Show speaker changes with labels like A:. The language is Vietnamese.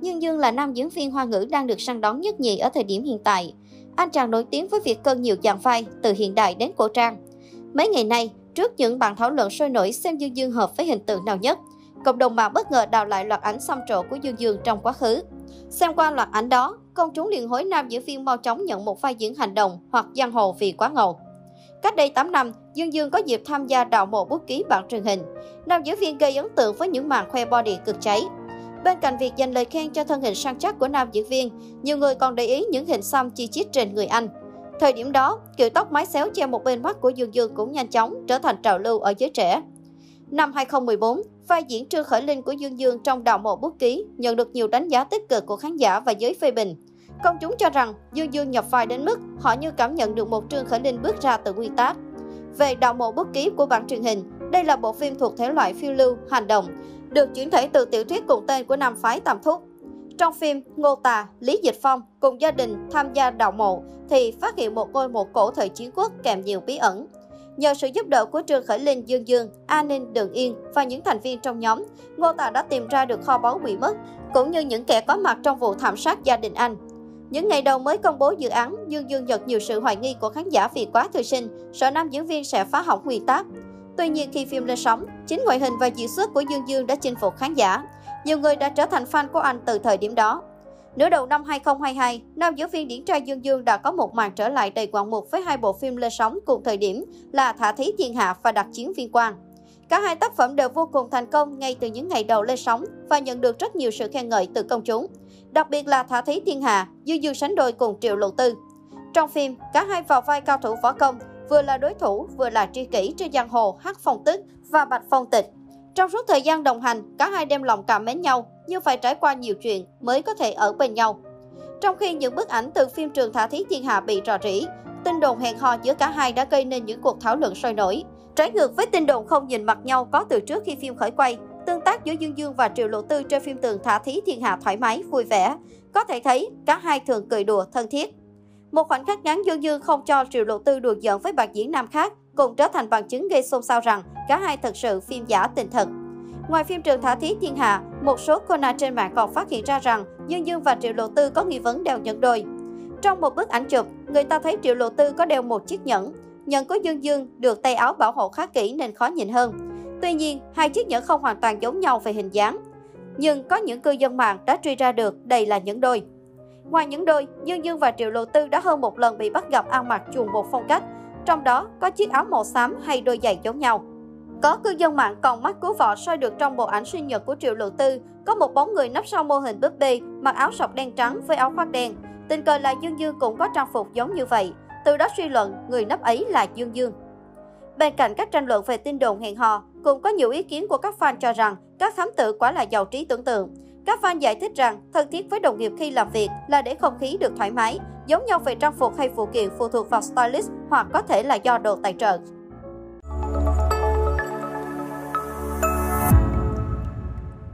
A: Dương Dương là nam diễn viên hoa ngữ đang được săn đón nhất nhì ở thời điểm hiện tại. Anh chàng nổi tiếng với việc cân nhiều dạng vai, từ hiện đại đến cổ trang. Mấy ngày nay, trước những bàn thảo luận sôi nổi xem Dương Dương hợp với hình tượng nào nhất, cộng đồng mạng bất ngờ đào lại loạt ảnh xăm trổ của Dương Dương trong quá khứ. Xem qua loạt ảnh đó, công chúng liền hối nam diễn viên mau chóng nhận một vai diễn hành động hoặc giang hồ vì quá ngầu. Cách đây 8 năm, Dương Dương có dịp tham gia đạo mộ bút ký bản truyền hình. Nam diễn viên gây ấn tượng với những màn khoe body cực cháy. Bên cạnh việc dành lời khen cho thân hình săn chắc của nam diễn viên, nhiều người còn để ý những hình xăm chi chít trên người anh. Thời điểm đó, kiểu tóc mái xéo che một bên mắt của Dương Dương cũng nhanh chóng trở thành trào lưu ở giới trẻ. Năm 2014, vai diễn Trương Khởi Linh của Dương Dương trong đạo mộ bút ký nhận được nhiều đánh giá tích cực của khán giả và giới phê bình. Công chúng cho rằng Dương Dương nhập vai đến mức họ như cảm nhận được một Trương Khởi Linh bước ra từ quy tắc. Về đạo mộ bút ký của bản truyền hình, đây là bộ phim thuộc thể loại phiêu lưu, hành động, được chuyển thể từ tiểu thuyết cùng tên của nam phái Tam Thúc. Trong phim, Ngô Tà, Lý Dịch Phong cùng gia đình tham gia đạo mộ thì phát hiện một ngôi mộ cổ thời chiến quốc kèm nhiều bí ẩn. Nhờ sự giúp đỡ của Trương Khởi Linh, Dương Dương, An Ninh, Đường Yên và những thành viên trong nhóm, Ngô Tà đã tìm ra được kho báu bị mất, cũng như những kẻ có mặt trong vụ thảm sát gia đình anh. Những ngày đầu mới công bố dự án, Dương Dương nhận nhiều sự hoài nghi của khán giả vì quá thư sinh, sợ nam diễn viên sẽ phá hỏng nguyên tác. Tuy nhiên khi phim lên sóng, chính ngoại hình và diễn xuất của Dương Dương đã chinh phục khán giả. Nhiều người đã trở thành fan của anh từ thời điểm đó. Nửa đầu năm 2022, nam diễn viên điển trai Dương Dương đã có một màn trở lại đầy ngoạn mục với hai bộ phim lên sóng cùng thời điểm là Thả Thí Thiên Hạ và Đặc Chiến Viên Quang. Cả hai tác phẩm đều vô cùng thành công ngay từ những ngày đầu lên sóng và nhận được rất nhiều sự khen ngợi từ công chúng. Đặc biệt là Thả Thí Thiên Hạ, Dương Dương sánh đôi cùng Triệu Lộ Tư. Trong phim, cả hai vào vai cao thủ võ công, vừa là đối thủ, vừa là tri kỷ trên giang hồ Hắc Phong Tức và Bạch Phong Tịch. Trong suốt thời gian đồng hành, cả hai đem lòng cảm mến nhau, nhưng phải trải qua nhiều chuyện mới có thể ở bên nhau. Trong khi những bức ảnh từ phim trường Thả Thí Thiên Hạ bị rò rỉ, tin đồn hẹn hò giữa cả hai đã gây nên những cuộc thảo luận sôi nổi. Trái ngược với tin đồn không nhìn mặt nhau có từ trước khi phim khởi quay, tương tác giữa Dương Dương và Triệu Lộ Tư trên phim tường Thả Thí Thiên Hạ thoải mái, vui vẻ. Có thể thấy, cả hai thường cười đùa, thân thiết. Một khoảnh khắc ngắn Dương Dương không cho Triệu Lộ Tư đùa giỡn với bạn diễn nam khác, cũng trở thành bằng chứng gây xôn xao rằng cả hai thật sự phim giả tình thật. Ngoài phim trường Thả Thí Thiên Hạ, một số Conan trên mạng còn phát hiện ra rằng Dương Dương và Triệu Lộ Tư có nghi vấn đeo nhẫn đôi. Trong một bức ảnh chụp, người ta thấy Triệu Lộ Tư có đeo một chiếc nhẫn. Nhẫn của Dương Dương được tay áo bảo hộ khá kỹ nên khó nhìn hơn. Tuy nhiên, hai chiếc nhẫn không hoàn toàn giống nhau về hình dáng. Nhưng có những cư dân mạng đã truy ra được đây là nhẫn đôi. Ngoài những đôi, Dương Dương và Triệu Lộ Tư đã hơn một lần bị bắt gặp ăn mặc chuồng một phong cách. Trong đó có chiếc áo màu xám hay đôi giày giống nhau. Có cư dân mạng còn mắt cứu vọ soi được trong bộ ảnh sinh nhật của Triệu Lộ Tư, có một bóng người nấp sau mô hình búp bê, mặc áo sọc đen trắng với áo khoác đen. Tình cờ là Dương Dương cũng có trang phục giống như vậy. Từ đó suy luận, người nấp ấy là Dương Dương. Bên cạnh các tranh luận về tin đồn hẹn hò, cũng có nhiều ý kiến của các fan cho rằng các thám tử quá là giàu trí tưởng tượng. Các fan giải thích rằng thân thiết với đồng nghiệp khi làm việc là để không khí được thoải mái, giống nhau về trang phục hay phụ kiện phụ thuộc vào stylist hoặc có thể là do đồ tài trợ.